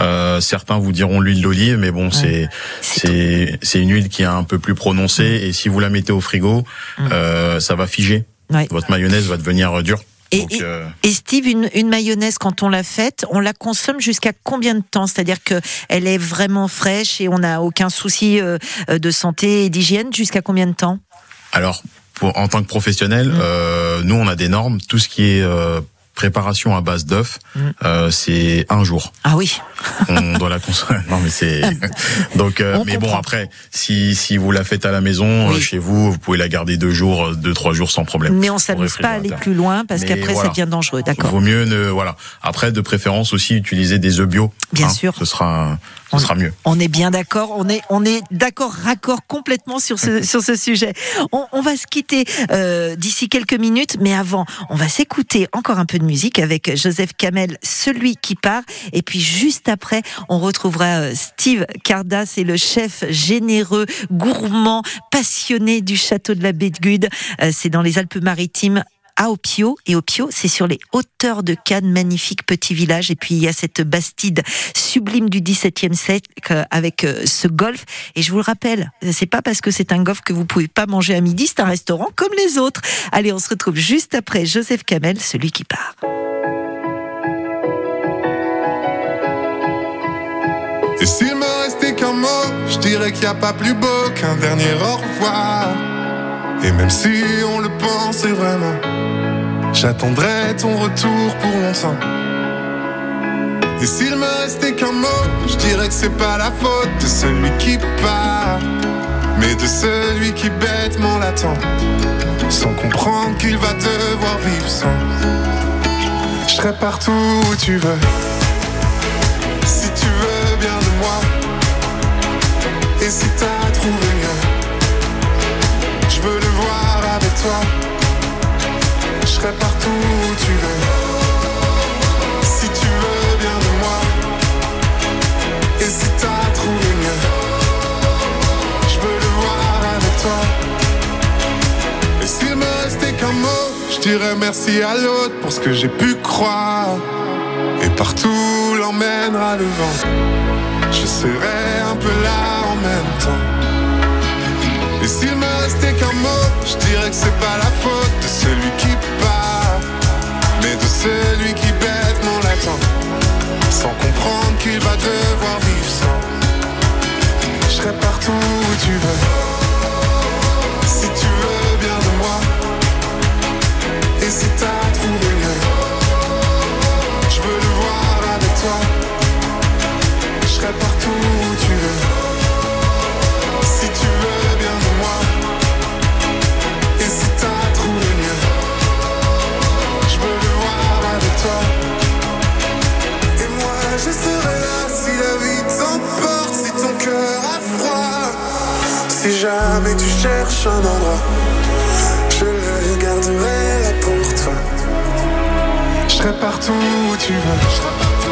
Euh, certains vous diront l'huile d'olive, mais bon, c'est C'est une huile qui est un peu plus prononcée, et si vous la mettez au frigo, Mm. euh, ça va figer. Ouais. votre mayonnaise va devenir dure. Et, Donc, et- euh, et Steve, une, une mayonnaise, quand on l'a faite, on la consomme jusqu'à combien de temps? C'est-à-dire que elle est vraiment fraîche et on n'a aucun souci de santé et d'hygiène jusqu'à combien de temps? Alors, pour, en tant que professionnel, Mm. euh, nous on a des normes. Tout ce qui est euh, préparation à base d'œufs, Mm. euh, c'est un jour. Ah oui. On doit la consommer. Non mais c'est donc. euh, mais bon après, si si vous la faites à la maison Oui. euh, chez vous, vous pouvez la garder deux jours, euh, deux trois jours sans problème. Mais on s'amuse pas à aller plus loin parce qu'après voilà. ça devient dangereux. D'accord. Vaut mieux ne voilà. Après de préférence aussi utiliser des œufs bio. Bien hein, sûr. Ce sera On- sera mieux. On est bien d'accord, on est, on est d'accord, raccord complètement sur ce, sur ce sujet. On, on va se quitter euh, d'ici quelques minutes, mais avant, on va s'écouter encore un peu de musique avec Joseph Kamel, celui qui part. Et puis juste après, on retrouvera euh, Steve Cardas, c'est le chef généreux, gourmand, passionné du château de la Bégude. Euh, c'est dans les Alpes-Maritimes à Opio. Et Opio, c'est sur les hauteurs de Cannes, magnifique petit village. Et puis il y a cette bastide sublime du XVIIe siècle avec euh, ce golf. Et je vous le rappelle, c'est pas parce que c'est un golf que vous pouvez pas manger à midi, c'est un restaurant comme les autres. Allez, on se retrouve juste après Joseph Kamel, celui qui part. Et s'il me restait qu'un mot, je dirais qu'il n'y a pas plus beau qu'un dernier au revoir. Et même si on le pensait vraiment, j'attendrai ton retour pour longtemps. Et s'il me restait qu'un mot, je dirais que c'est pas la faute de celui qui part, mais de celui qui bêtement l'attend, sans comprendre qu'il va devoir vivre sans. Je serai partout où tu veux. Si tu veux bien de moi Et si t'as trouvé mieux Je veux le voir avec toi Partout où tu veux. Si tu veux bien de moi. Et si t'as trouvé mieux. Je veux le voir avec toi. Et s'il me restait qu'un mot Je dirais merci à l'autre pour ce que j'ai pu croire. Et partout l'emmènera le vent. Je serai un peu là en même temps. Et s'il me qu'un mot, je dirais que c'est pas la faute de celui qui part, mais de celui qui bêtement l'attend, sans comprendre qu'il va devoir vivre sans. Je serai partout où tu veux, un endroit, je le garderai là pour toi. Je serai partout où tu veux.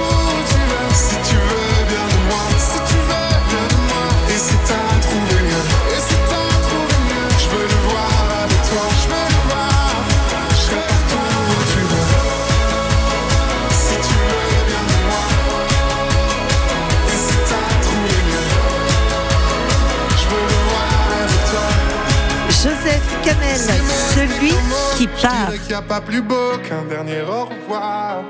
Joseph Kamel, celui qui part. n'y a pas plus beau qu'un dernier au revoir.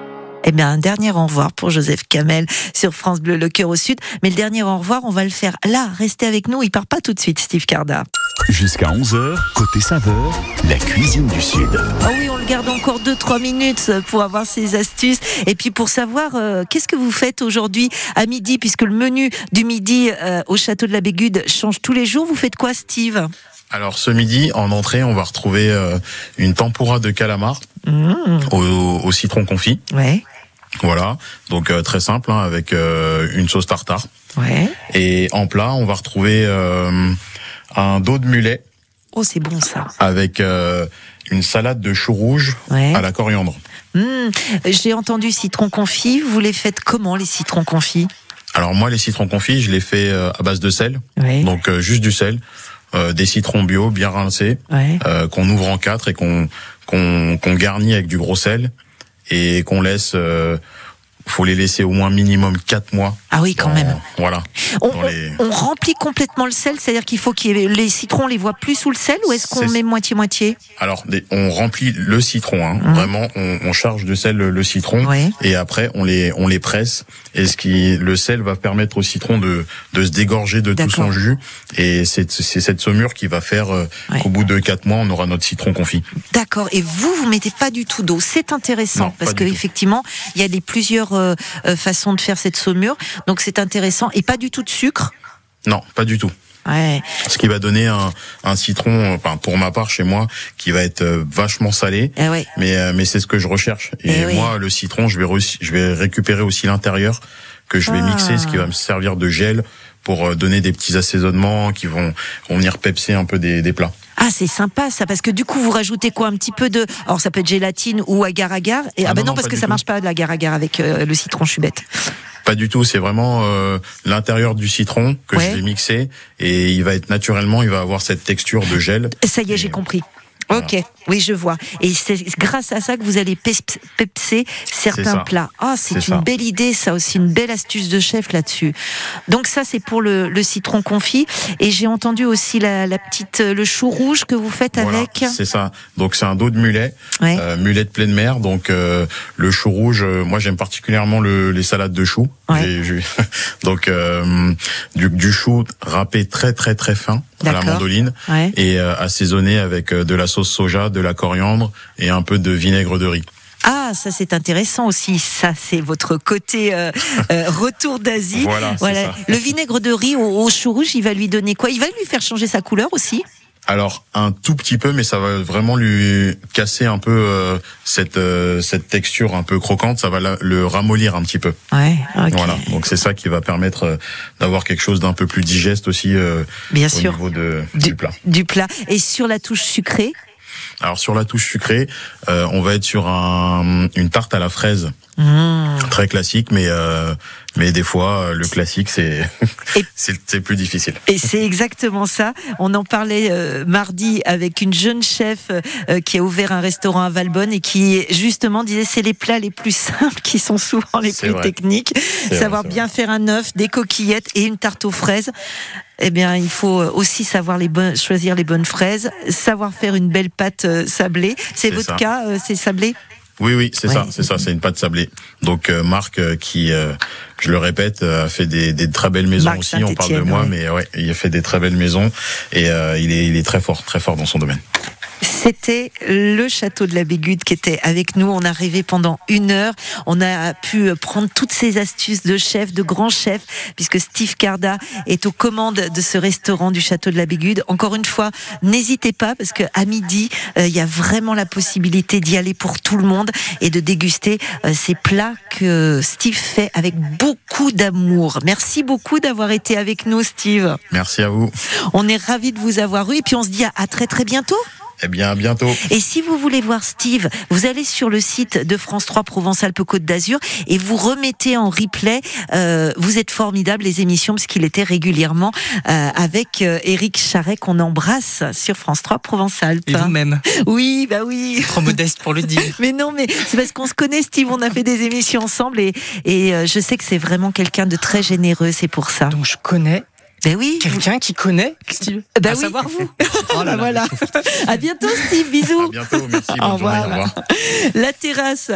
Eh bien, un dernier au revoir pour Joseph Kamel sur France Bleu, le cœur au sud. Mais le dernier au revoir, on va le faire là. Restez avec nous. Il part pas tout de suite, Steve Carda. Jusqu'à 11h, côté saveur, la cuisine du Sud. Ah oui, on le garde encore 2-3 minutes pour avoir ses astuces. Et puis pour savoir euh, qu'est-ce que vous faites aujourd'hui à midi, puisque le menu du midi euh, au château de la Bégude change tous les jours. Vous faites quoi, Steve? Alors ce midi, en entrée, on va retrouver euh, une tempura de calamar Mmh, au, au citron confit. Ouais, Voilà, donc euh, très simple, hein, avec euh, une sauce tartare. ouais. Et en plat, on va retrouver euh, un dos de mulet Oh, c'est bon ça. avec euh, une salade de choux rouges Ouais. à la coriandre. Mmh, J'ai entendu citron confit. Vous les faites comment, les citrons confits? Alors moi, les citrons confits, je les fais euh, à base de sel, Ouais, donc euh, juste du sel, euh, des citrons bio bien rincés, ouais. euh, qu'on ouvre en quatre et qu'on qu'on qu'on garnit avec du gros sel et qu'on laisse euh, faut les laisser au moins minimum 4 mois. Ah oui, quand dans- même. Voilà. On, les- remplit complètement le sel, c'est-à-dire qu'il faut ait les citrons, on les voit plus sous le sel ou est-ce qu'on C'est- met moitié-moitié Alors, on remplit le citron, hein. Mhm. vraiment, on, on charge de sel le, le citron Ouais. et après on les on les presse et ce qui le sel va permettre au citron de de se dégorger de tout son jus et c'est cette saumure qui va faire euh, Ouais. qu'au bout de quatre mois on aura notre citron confit. D'accord. Et vous, vous mettez pas du tout d'eau. C'est intéressant Non, parce que effectivement, il y a des plusieurs euh, euh, façons de faire cette saumure. Donc c'est intéressant et pas du tout de sucre. Non, pas du tout. Ouais. Ce qui va donner un, un citron, enfin pour ma part chez moi, qui va être euh, vachement salé. Eh ouais. Mais mais c'est ce que je recherche. Et Eh oui. moi, le citron, je vais je vais récupérer aussi l'intérieur que je vais Ah. mixer, ce qui va me servir de gel pour donner des petits assaisonnements qui vont, vont venir pepser un peu des, des plats. Ah, c'est sympa ça, parce que du coup, vous rajoutez quoi Un petit peu de. Alors, ça peut être gélatine ou agar-agar. Et, ah, Ah ben non, parce que ça marche pas de l'agar-agar avec euh, le citron, je suis bête. Pas du tout, c'est vraiment euh, l'intérieur du citron que Ouais. je vais mixer et il va être naturellement, il va avoir cette texture de gel. Ça y est, j'ai compris. Ok, oui, je vois. Et c'est grâce à ça que vous allez pep- pepser certains plats. Ah, c'est C'est une ça. belle idée, ça aussi, une belle astuce de chef là-dessus. Donc ça, c'est pour le, le citron confit. Et j'ai entendu aussi la, la petite, euh, le chou rouge que vous faites Voilà, avec. c'est ça. Donc c'est un dos de mulet, Ouais. euh, mulet de pleine mer. Donc euh, le chou rouge, euh, moi j'aime particulièrement le, les salades de choux. Ouais. Donc euh, du, du chou râpé très très très fin à la mandoline Ouais. et euh, assaisonné avec euh, de la sauce soja, de la coriandre et un peu de vinaigre de riz. Ah, ça c'est intéressant aussi. Ça, c'est votre côté euh, euh, retour d'Asie. Voilà, c'est ça. Le vinaigre de riz au, au chou rouge, il va lui donner quoi? Il va lui faire changer sa couleur aussi? Alors un tout petit peu, mais ça va vraiment lui casser un peu euh, cette euh, cette texture un peu croquante. Ça va la- le ramollir un petit peu. Ouais. ok. Voilà. Donc c'est ça qui va permettre euh, d'avoir quelque chose d'un peu plus digeste aussi euh, Bien au sûr. niveau de, Du, du plat. du plat. Et sur la touche sucrée. Alors sur la touche sucrée, euh, on va être sur un, une tarte à la fraise Mmh. très classique, mais euh, mais des fois euh, le classique c'est c'est plus difficile. Et c'est exactement ça. On en parlait euh, mardi avec une jeune chef euh, qui a ouvert un restaurant à Valbonne et qui justement disait c'est les plats les plus simples qui sont souvent les plus vrai. techniques. Savoir bien faire un œuf, des coquillettes et une tarte aux fraises. Eh bien, il faut aussi savoir les bonnes, choisir les bonnes fraises, savoir faire une belle pâte euh, sablée. C'est votre ça. cas, euh, c'est sablé? Oui oui c'est Ouais. ça c'est ça c'est une pâte sablée. Donc euh, Marc euh, qui euh, je le répète euh, a fait des, des très belles maisons Marc aussi. On parle de moi ouais. mais ouais il a fait des très belles maisons et euh, il est il est très fort très fort dans son domaine. C'était le château de la Bégude qui était avec nous. On a rêvé pendant une heure. On a pu prendre toutes ces astuces de chef, de grand chef, puisque Steve Carda est aux commandes de ce restaurant du château de la Bégude. Encore une fois, n'hésitez pas parce que à midi, euh, il y a vraiment la possibilité d'y aller pour tout le monde et de déguster euh, ces plats que Steve fait avec beaucoup d'amour. Merci beaucoup d'avoir été avec nous, Steve. Merci à vous. On est ravis de vous avoir eu et puis on se dit à- à très très bientôt. Eh bien à bientôt. Et si vous voulez voir Steve, vous allez sur le site de France 3 Provence-Alpes-Côte d'Azur et vous remettez en replay. euh, vous êtes formidables les émissions parce qu'il était régulièrement euh, avec euh, Éric Charret qu'on embrasse sur France 3 Provence-Alpes. Et vous-même, Oui, bah oui. trop modeste pour le dire. Mais non, mais c'est parce qu'on se connaît, Steve. On a fait des émissions ensemble et, et euh, je sais que c'est vraiment quelqu'un de très généreux. C'est pour ça. Donc je connais Ben oui. quelqu'un qui connaît Steve. Bah à oui. savoir vous. Oh là là, voilà. À bientôt, Steve. Bisous. À bientôt. Merci. Au Bonne journée. revoir. Au revoir. La terrasse